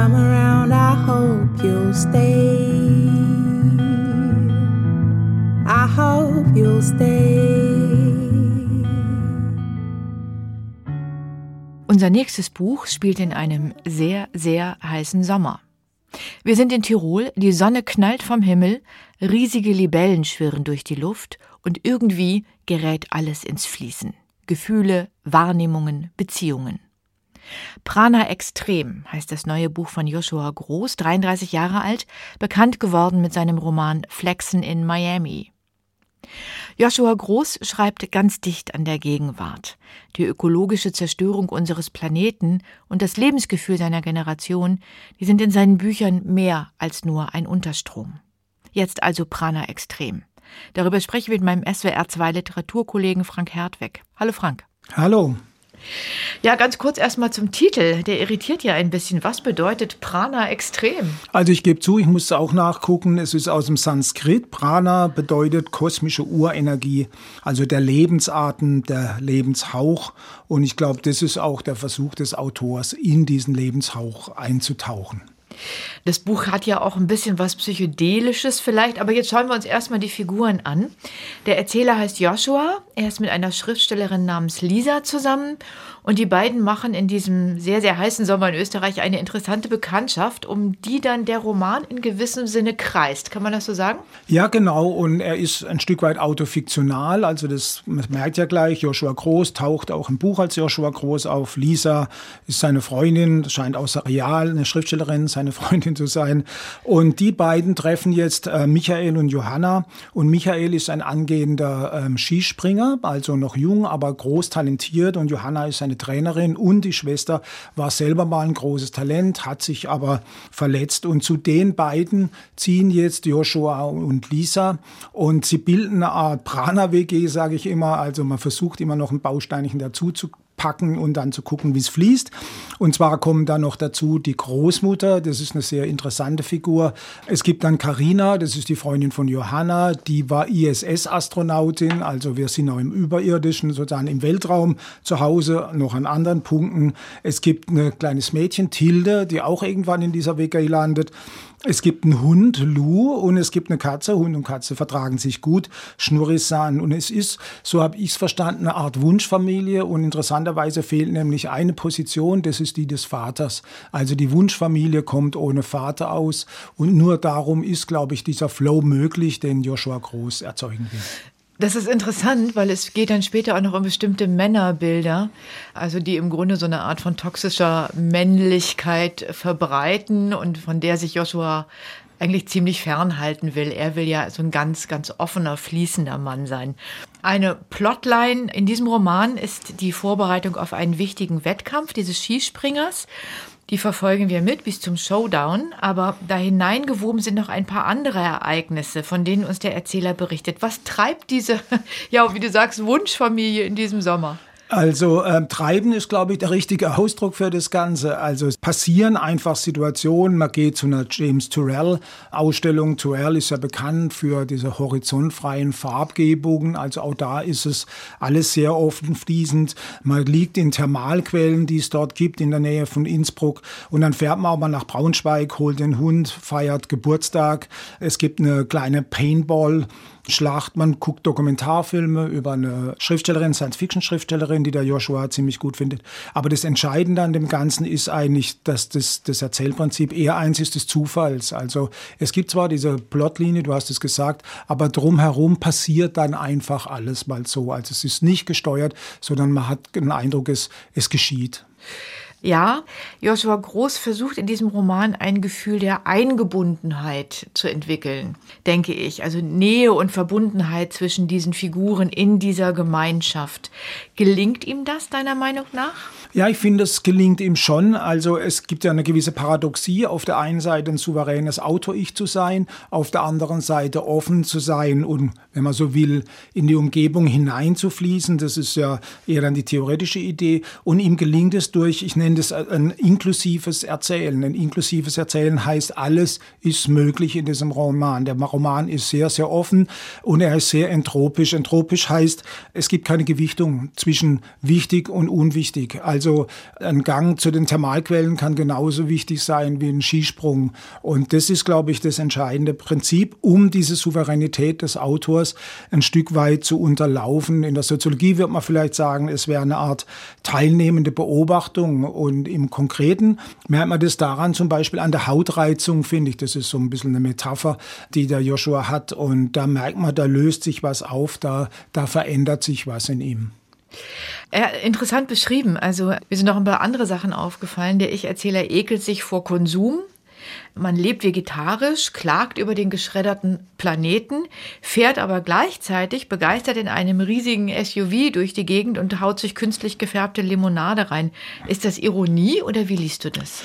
come around, I hope you'll stay. I hope you'll stay. Unser nächstes Buch spielt in einem sehr, sehr heißen Sommer. Wir sind in Tirol, die Sonne knallt vom Himmel, riesige Libellen schwirren durch die Luft und irgendwie gerät alles ins Fließen. Gefühle, Wahrnehmungen, Beziehungen. Prana Extrem heißt das neue Buch von Joshua Groß, 33 Jahre alt, bekannt geworden mit seinem Roman Flexen in Miami. Joshua Groß schreibt ganz dicht an der Gegenwart. Die ökologische Zerstörung unseres Planeten und das Lebensgefühl seiner Generation, die sind in seinen Büchern mehr als nur ein Unterstrom. Jetzt also Prana Extrem. Darüber spreche ich mit meinem SWR2 Literaturkollegen Frank Hertweg. Hallo Frank. Hallo. Ja, ganz kurz erstmal zum Titel. Der irritiert ja ein bisschen. Was bedeutet Prana extrem? Also ich gebe zu, ich musste auch nachgucken. Es ist aus dem Sanskrit. Prana bedeutet kosmische Urenergie, also der Lebensatem, der Lebenshauch. Und ich glaube, das ist auch der Versuch des Autors, in diesen Lebenshauch einzutauchen. Das Buch hat ja auch ein bisschen was Psychedelisches vielleicht, aber jetzt schauen wir uns erstmal die Figuren an. Der Erzähler heißt Joshua, er ist mit einer Schriftstellerin namens Lisa zusammen und die beiden machen in diesem sehr, sehr heißen Sommer in Österreich eine interessante Bekanntschaft, um die dann der Roman in gewissem Sinne kreist. Kann man das so sagen? Ja, genau. Und er ist ein Stück weit autofiktional. Also das man merkt ja gleich, Joshua Groß taucht auch im Buch als Joshua Groß auf. Lisa ist seine Freundin, scheint außer real eine Schriftstellerin, seine Freundin zu sein. Und die beiden treffen jetzt äh, Michael und Johanna. Und Michael ist ein angehender ähm, Skispringer, also noch jung, aber groß talentiert. Und Johanna ist ein seine Trainerin und die Schwester war selber mal ein großes Talent, hat sich aber verletzt. Und zu den beiden ziehen jetzt Joshua und Lisa und sie bilden eine Art Prana-WG, sage ich immer. Also man versucht immer noch ein Bausteinchen dazu zu packen und dann zu gucken, wie es fließt. Und zwar kommen da noch dazu die Großmutter, das ist eine sehr interessante Figur. Es gibt dann Karina, das ist die Freundin von Johanna, die war ISS-Astronautin, also wir sind auch im Überirdischen, sozusagen im Weltraum zu Hause, noch an anderen Punkten. Es gibt ein kleines Mädchen, Tilde, die auch irgendwann in dieser WG landet. Es gibt einen Hund, Lou, und es gibt eine Katze. Hund und Katze vertragen sich gut, Schnurrisan. Und es ist, so habe ich es verstanden, eine Art Wunschfamilie. Und interessanterweise fehlt nämlich eine Position, das ist die des Vaters. Also die Wunschfamilie kommt ohne Vater aus. Und nur darum ist, glaube ich, dieser Flow möglich, den Joshua Groß erzeugen will. Das ist interessant, weil es geht dann später auch noch um bestimmte Männerbilder, also die im Grunde so eine Art von toxischer Männlichkeit verbreiten und von der sich Joshua eigentlich ziemlich fernhalten will. Er will ja so ein ganz, ganz offener, fließender Mann sein. Eine Plotline in diesem Roman ist die Vorbereitung auf einen wichtigen Wettkampf dieses Skispringers. Die verfolgen wir mit bis zum Showdown, aber da hineingewoben sind noch ein paar andere Ereignisse, von denen uns der Erzähler berichtet. Was treibt diese, ja, wie du sagst, Wunschfamilie in diesem Sommer? Also ähm, treiben ist, glaube ich, der richtige Ausdruck für das Ganze. Also es passieren einfach Situationen. Man geht zu einer James Turrell-Ausstellung. Turrell ist ja bekannt für diese horizontfreien Farbgebungen. Also auch da ist es alles sehr offen fließend. Man liegt in Thermalquellen, die es dort gibt, in der Nähe von Innsbruck. Und dann fährt man auch mal nach Braunschweig, holt den Hund, feiert Geburtstag. Es gibt eine kleine Paintball- Schlacht. Man guckt Dokumentarfilme über eine Schriftstellerin, Science-Fiction-Schriftstellerin, die der Joshua ziemlich gut findet. Aber das Entscheidende an dem Ganzen ist eigentlich, dass das, das Erzählprinzip eher eins ist des Zufalls. Also es gibt zwar diese Plotlinie, du hast es gesagt, aber drumherum passiert dann einfach alles mal so. Also es ist nicht gesteuert, sondern man hat den Eindruck, es, es geschieht. Ja, Joshua Groß versucht in diesem Roman ein Gefühl der Eingebundenheit zu entwickeln, denke ich. Also Nähe und Verbundenheit zwischen diesen Figuren in dieser Gemeinschaft. Gelingt ihm das deiner Meinung nach? Ja, ich finde, es gelingt ihm schon. Also es gibt ja eine gewisse Paradoxie. Auf der einen Seite ein souveränes Autor-Ich zu sein, auf der anderen Seite offen zu sein und, wenn man so will, in die Umgebung hineinzufließen. Das ist ja eher dann die theoretische Idee. Und ihm gelingt es durch, ich nenne das ein inklusives Erzählen. Ein inklusives Erzählen heißt, alles ist möglich in diesem Roman. Der Roman ist sehr, sehr offen und er ist sehr entropisch. Entropisch heißt, es gibt keine Gewichtung zwischen wichtig und unwichtig. Also ein Gang zu den Thermalquellen kann genauso wichtig sein wie ein Skisprung. Und das ist, glaube ich, das entscheidende Prinzip, um diese Souveränität des Autors ein Stück weit zu unterlaufen. In der Soziologie wird man vielleicht sagen, es wäre eine Art teilnehmende Beobachtung. Und im Konkreten merkt man das daran, zum Beispiel an der Hautreizung, finde ich. Das ist so ein bisschen eine Metapher, die der Joshua hat. Und da merkt man, da löst sich was auf, da, da verändert sich was in ihm. Ja, interessant beschrieben. Also mir sind noch ein paar andere Sachen aufgefallen. Der Ich-Erzähler ekelt sich vor Konsum. Man lebt vegetarisch, klagt über den geschredderten Planeten, fährt aber gleichzeitig begeistert in einem riesigen SUV durch die Gegend und haut sich künstlich gefärbte Limonade rein. Ist das Ironie oder wie liest du das?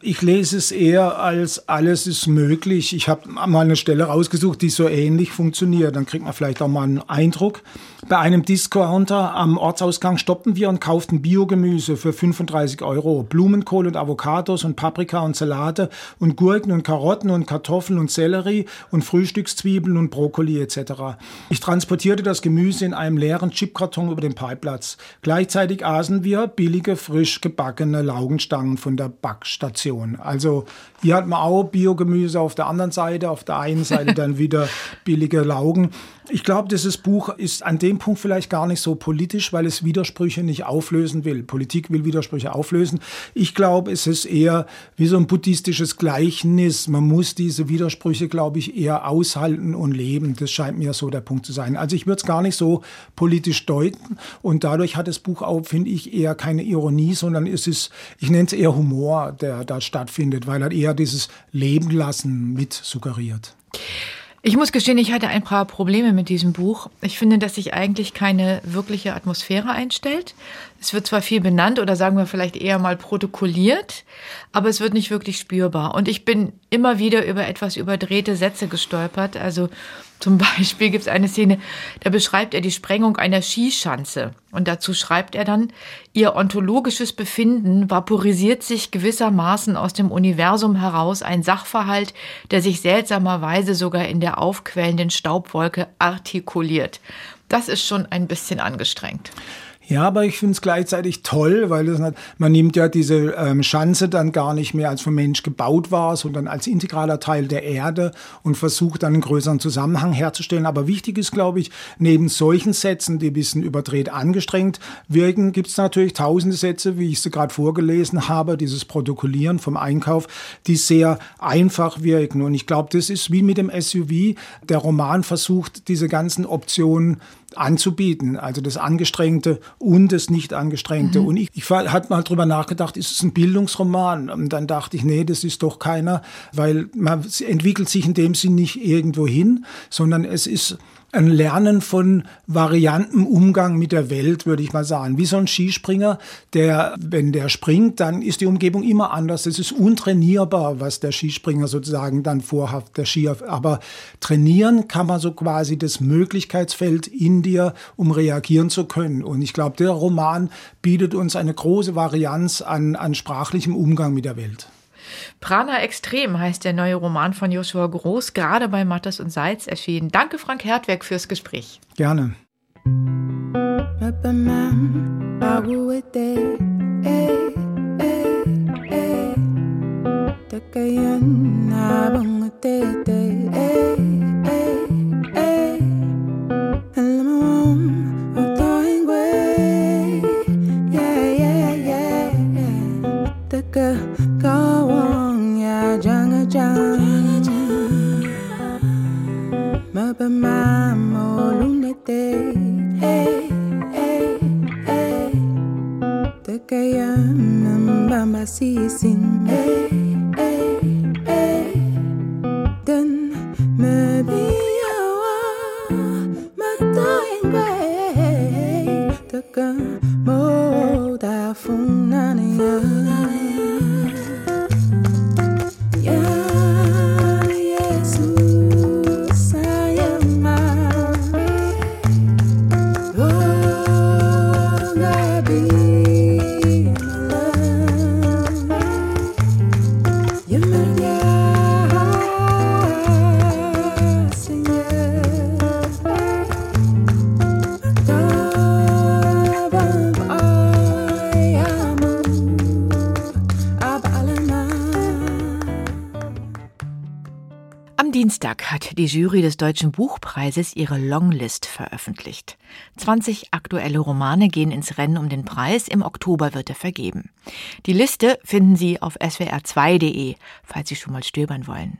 Ich lese es eher als alles ist möglich. Ich habe mal eine Stelle rausgesucht, die so ähnlich funktioniert. Dann kriegt man vielleicht auch mal einen Eindruck. Bei einem Discounter am Ortsausgang stoppten wir und kauften Biogemüse für 35 Euro. Blumenkohl und Avocados und Paprika und Salate und Gurken und Karotten und Kartoffeln und Sellerie und Frühstückszwiebeln und Brokkoli etc. Ich transportierte das Gemüse in einem leeren Chipkarton über den Parkplatz. Gleichzeitig aßen wir billige, frisch gebackene Laugenstangen von der Backstation. Kombination. Also hier hat man auch Biogemüse auf der anderen Seite, auf der einen Seite dann wieder billige Laugen. Ich glaube, dieses Buch ist an dem Punkt vielleicht gar nicht so politisch, weil es Widersprüche nicht auflösen will. Politik will Widersprüche auflösen. Ich glaube, es ist eher wie so ein buddhistisches Gleichnis. Man muss diese Widersprüche, glaube ich, eher aushalten und leben. Das scheint mir so der Punkt zu sein. Also ich würde es gar nicht so politisch deuten. Und dadurch hat das Buch auch, finde ich, eher keine Ironie, sondern es ist, ich nenne es eher Humor, der da stattfindet, weil er eher dieses Leben lassen mit suggeriert. Ich muss gestehen, ich hatte ein paar Probleme mit diesem Buch. Ich finde, dass sich eigentlich keine wirkliche Atmosphäre einstellt. Es wird zwar viel benannt oder sagen wir vielleicht eher mal protokolliert, aber es wird nicht wirklich spürbar. Und ich bin immer wieder über etwas überdrehte Sätze gestolpert. Also zum Beispiel gibt es eine Szene, da beschreibt er die Sprengung einer Skischanze. Und dazu schreibt er dann, ihr ontologisches Befinden vaporisiert sich gewissermaßen aus dem Universum heraus, ein Sachverhalt, der sich seltsamerweise sogar in der aufquellenden Staubwolke artikuliert. Das ist schon ein bisschen angestrengt. Ja, aber ich finde es gleichzeitig toll, weil das, man nimmt ja diese ähm, Schanze dann gar nicht mehr als vom Mensch gebaut war, sondern als integraler Teil der Erde und versucht dann einen größeren Zusammenhang herzustellen. Aber wichtig ist, glaube ich, neben solchen Sätzen, die ein bisschen überdreht angestrengt wirken, gibt es natürlich tausende Sätze, wie ich sie gerade vorgelesen habe, dieses Protokollieren vom Einkauf, die sehr einfach wirken. Und ich glaube, das ist wie mit dem SUV. Der Roman versucht, diese ganzen Optionen anzubieten. Also das Angestrengte und das Nicht-Angestrengte. Mhm. Und ich, ich hatte mal drüber nachgedacht, ist es ein Bildungsroman? Und dann dachte ich, nee, das ist doch keiner, weil man entwickelt sich in dem Sinn nicht irgendwo hin, sondern es ist ein Lernen von varianten Umgang mit der Welt, würde ich mal sagen. Wie so ein Skispringer, der, wenn der springt, dann ist die Umgebung immer anders. Es ist untrainierbar, was der Skispringer sozusagen dann vorhat, der Skier. Aber trainieren kann man so quasi das Möglichkeitsfeld in dir, um reagieren zu können. Und ich glaube, der Roman bietet uns eine große Varianz an, an sprachlichem Umgang mit der Welt. Prana Extrem heißt der neue Roman von Joshua Groß, gerade bei Mattes und Seitz erschienen. Danke, Frank Hertweg, fürs Gespräch. Gerne. mama mama sisin hey. Die Jury des Deutschen Buchpreises ihre Longlist veröffentlicht. 20 aktuelle Romane gehen ins Rennen um den Preis. Im Oktober wird er vergeben. Die Liste finden Sie auf swr2.de, falls Sie schon mal stöbern wollen.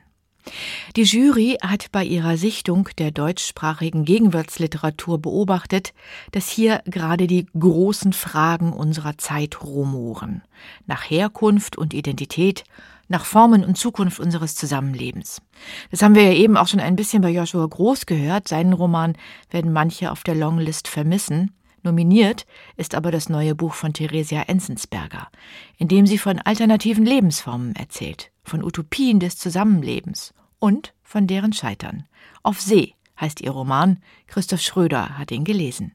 Die Jury hat bei ihrer Sichtung der deutschsprachigen Gegenwartsliteratur beobachtet, dass hier gerade die großen Fragen unserer Zeit rumoren. Nach Herkunft und Identität, nach Formen und Zukunft unseres Zusammenlebens. Das haben wir ja eben auch schon ein bisschen bei Joshua Groß gehört. Seinen Roman werden manche auf der Longlist vermissen. Nominiert ist aber das neue Buch von Theresia Enzensberger, in dem sie von alternativen Lebensformen erzählt, von Utopien des Zusammenlebens und von deren Scheitern. Auf See heißt ihr Roman. Christoph Schröder hat ihn gelesen.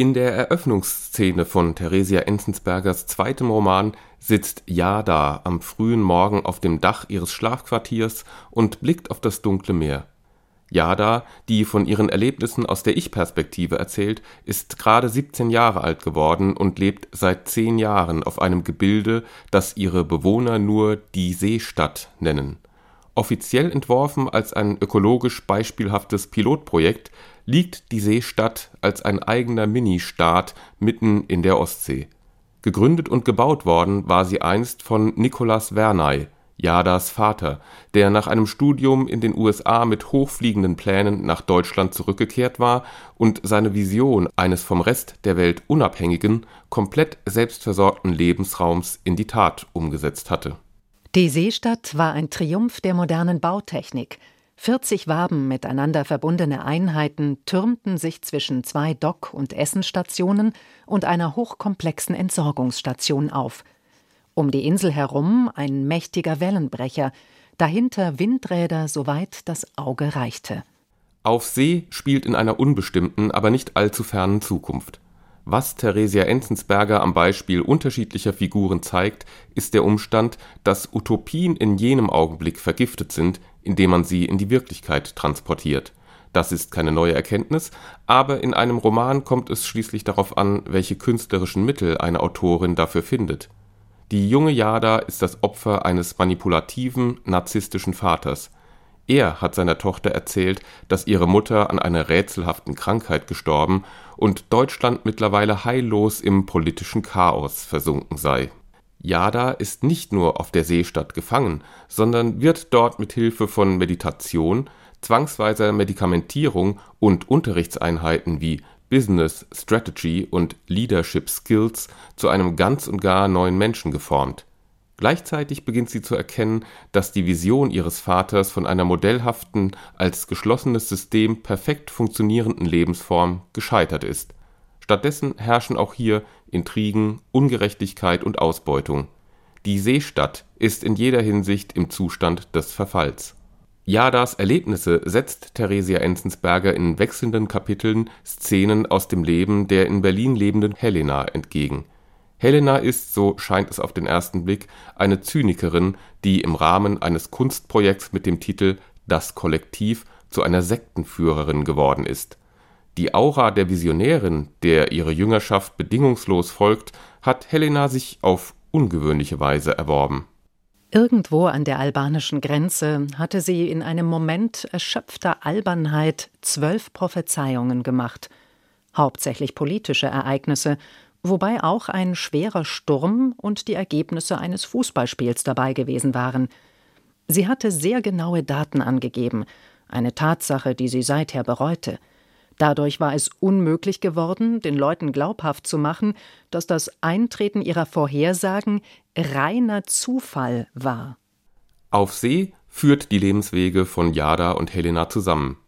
In der Eröffnungsszene von Theresia Enzensbergers zweitem Roman sitzt Yada am frühen Morgen auf dem Dach ihres Schlafquartiers und blickt auf das dunkle Meer. Yada, die von ihren Erlebnissen aus der Ich-Perspektive erzählt, ist gerade 17 Jahre alt geworden und lebt seit zehn Jahren auf einem Gebilde, das ihre Bewohner nur die Seestadt nennen. Offiziell entworfen als ein ökologisch beispielhaftes Pilotprojekt liegt die Seestadt als ein eigener Ministaat mitten in der Ostsee. Gegründet und gebaut worden war sie einst von Nicolas Vernay, Yadas Vater, der nach einem Studium in den USA mit hochfliegenden Plänen nach Deutschland zurückgekehrt war und seine Vision eines vom Rest der Welt unabhängigen, komplett selbstversorgten Lebensraums in die Tat umgesetzt hatte. Die Seestadt war ein Triumph der modernen Bautechnik. 40 Waben miteinander verbundene Einheiten türmten sich zwischen zwei Dock- und Essenstationen und einer hochkomplexen Entsorgungsstation auf. Um die Insel herum ein mächtiger Wellenbrecher, dahinter Windräder, soweit das Auge reichte. Auf See spielt in einer unbestimmten, aber nicht allzu fernen Zukunft. Was Theresia Enzensberger am Beispiel unterschiedlicher Figuren zeigt, ist der Umstand, dass Utopien in jenem Augenblick vergiftet sind, indem man sie in die Wirklichkeit transportiert. Das ist keine neue Erkenntnis, aber in einem Roman kommt es schließlich darauf an, welche künstlerischen Mittel eine Autorin dafür findet. Die junge Yada ist das Opfer eines manipulativen, narzisstischen Vaters. Er hat seiner Tochter erzählt, dass ihre Mutter an einer rätselhaften Krankheit gestorben und Deutschland mittlerweile heillos im politischen Chaos versunken sei. Yada ist nicht nur auf der Seestadt gefangen, sondern wird dort mit Hilfe von Meditation, zwangsweiser Medikamentierung und Unterrichtseinheiten wie Business Strategy und Leadership Skills zu einem ganz und gar neuen Menschen geformt. Gleichzeitig beginnt sie zu erkennen, dass die Vision ihres Vaters von einer modellhaften, als geschlossenes System perfekt funktionierenden Lebensform gescheitert ist. Stattdessen herrschen auch hier Intrigen, Ungerechtigkeit und Ausbeutung. Die Seestadt ist in jeder Hinsicht im Zustand des Verfalls. Yadas Erlebnisse setzt Theresia Enzensberger in wechselnden Kapiteln Szenen aus dem Leben der in Berlin lebenden Helena entgegen Helena ist, so scheint es auf den ersten Blick, eine Zynikerin, die im Rahmen eines Kunstprojekts mit dem Titel Das Kollektiv zu einer Sektenführerin geworden ist. Die Aura der Visionärin, der ihre Jüngerschaft bedingungslos folgt, hat Helena sich auf ungewöhnliche Weise erworben. Irgendwo an der albanischen Grenze hatte sie in einem Moment erschöpfter Albernheit zwölf Prophezeiungen gemacht, hauptsächlich politische Ereignisse, wobei auch ein schwerer Sturm und die Ergebnisse eines Fußballspiels dabei gewesen waren. Sie hatte sehr genaue Daten angegeben, eine Tatsache, die sie seither bereute. Dadurch war es unmöglich geworden, den Leuten glaubhaft zu machen, dass das Eintreten ihrer Vorhersagen reiner Zufall war. Auf See führt die Lebenswege von Jada und Helena zusammen.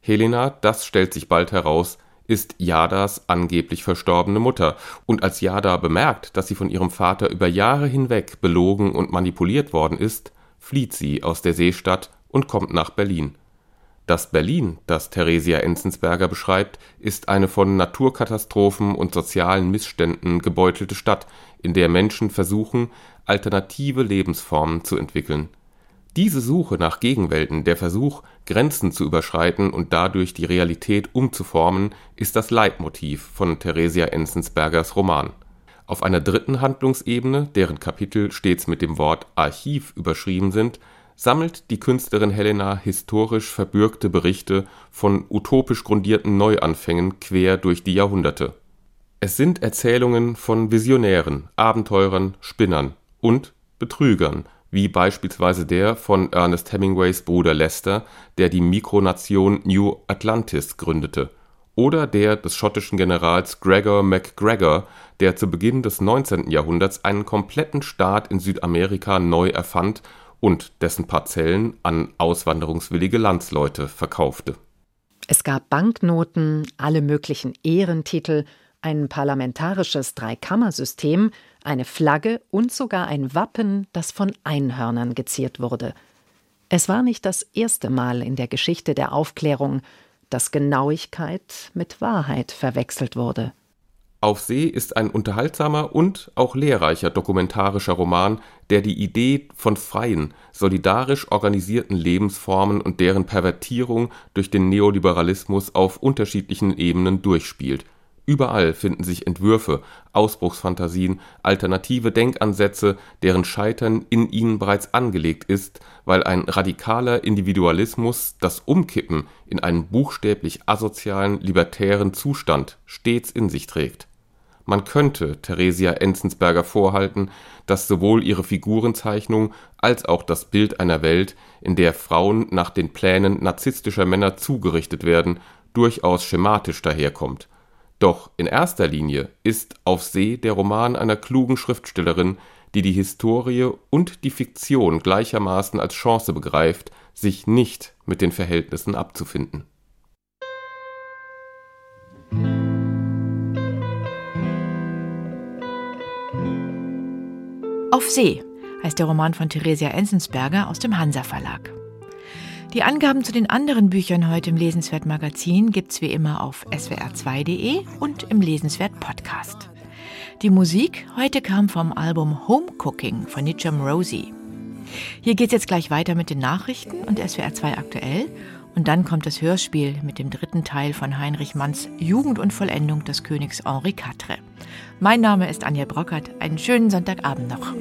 Helena, das stellt sich bald heraus, ist Jadas angeblich verstorbene Mutter, und als Jada bemerkt, dass sie von ihrem Vater über Jahre hinweg belogen und manipuliert worden ist, flieht sie aus der Seestadt und kommt nach Berlin. Das Berlin, das Theresia Enzensberger beschreibt, ist eine von Naturkatastrophen und sozialen Missständen gebeutelte Stadt, in der Menschen versuchen, alternative Lebensformen zu entwickeln. Diese Suche nach Gegenwelten, der Versuch, Grenzen zu überschreiten und dadurch die Realität umzuformen, ist das Leitmotiv von Theresia Enzensbergers Roman. Auf einer dritten Handlungsebene, deren Kapitel stets mit dem Wort Archiv überschrieben sind sammelt die Künstlerin Helena historisch verbürgte Berichte von utopisch grundierten Neuanfängen quer durch die Jahrhunderte. Es sind Erzählungen von Visionären, Abenteurern, Spinnern und Betrügern, wie beispielsweise der von Ernest Hemingways Bruder Lester, der die Mikronation New Atlantis gründete, oder der des schottischen Generals Gregor MacGregor, der zu Beginn des 19. Jahrhunderts einen kompletten Staat in Südamerika neu erfand und dessen Parzellen an auswanderungswillige Landsleute verkaufte. Es gab Banknoten, alle möglichen Ehrentitel, ein parlamentarisches Dreikammersystem, eine Flagge und sogar ein Wappen, das von Einhörnern geziert wurde. Es war nicht das erste Mal in der Geschichte der Aufklärung, dass Genauigkeit mit Wahrheit verwechselt wurde. Auf See ist ein unterhaltsamer und auch lehrreicher dokumentarischer Roman, der die Idee von freien, solidarisch organisierten Lebensformen und deren Pervertierung durch den Neoliberalismus auf unterschiedlichen Ebenen durchspielt. Überall finden sich Entwürfe, Ausbruchsfantasien, alternative Denkansätze, deren Scheitern in ihnen bereits angelegt ist, weil ein radikaler Individualismus das Umkippen in einen buchstäblich asozialen, libertären Zustand stets in sich trägt man könnte Theresia Enzensberger vorhalten, dass sowohl ihre Figurenzeichnung als auch das Bild einer Welt, in der Frauen nach den Plänen narzisstischer Männer zugerichtet werden, durchaus schematisch daherkommt. Doch in erster Linie ist Auf See der Roman einer klugen Schriftstellerin, die die Historie und die Fiktion gleichermaßen als Chance begreift, sich nicht mit den Verhältnissen abzufinden Auf See heißt der Roman von Theresia Enzensberger aus dem Hansa Verlag. Die Angaben zu den anderen Büchern heute im Lesenswert Magazin gibt's wie immer auf swr2.de und im Lesenswert Podcast. Die Musik heute kam vom Album Home Cooking von Nitcham Rosie. Hier geht's jetzt gleich weiter mit den Nachrichten und SWR2 aktuell und dann kommt das Hörspiel mit dem dritten Teil von Heinrich Manns Jugend und Vollendung des Königs Henri IV. Mein Name ist Anja Brockert. Einen schönen Sonntagabend noch.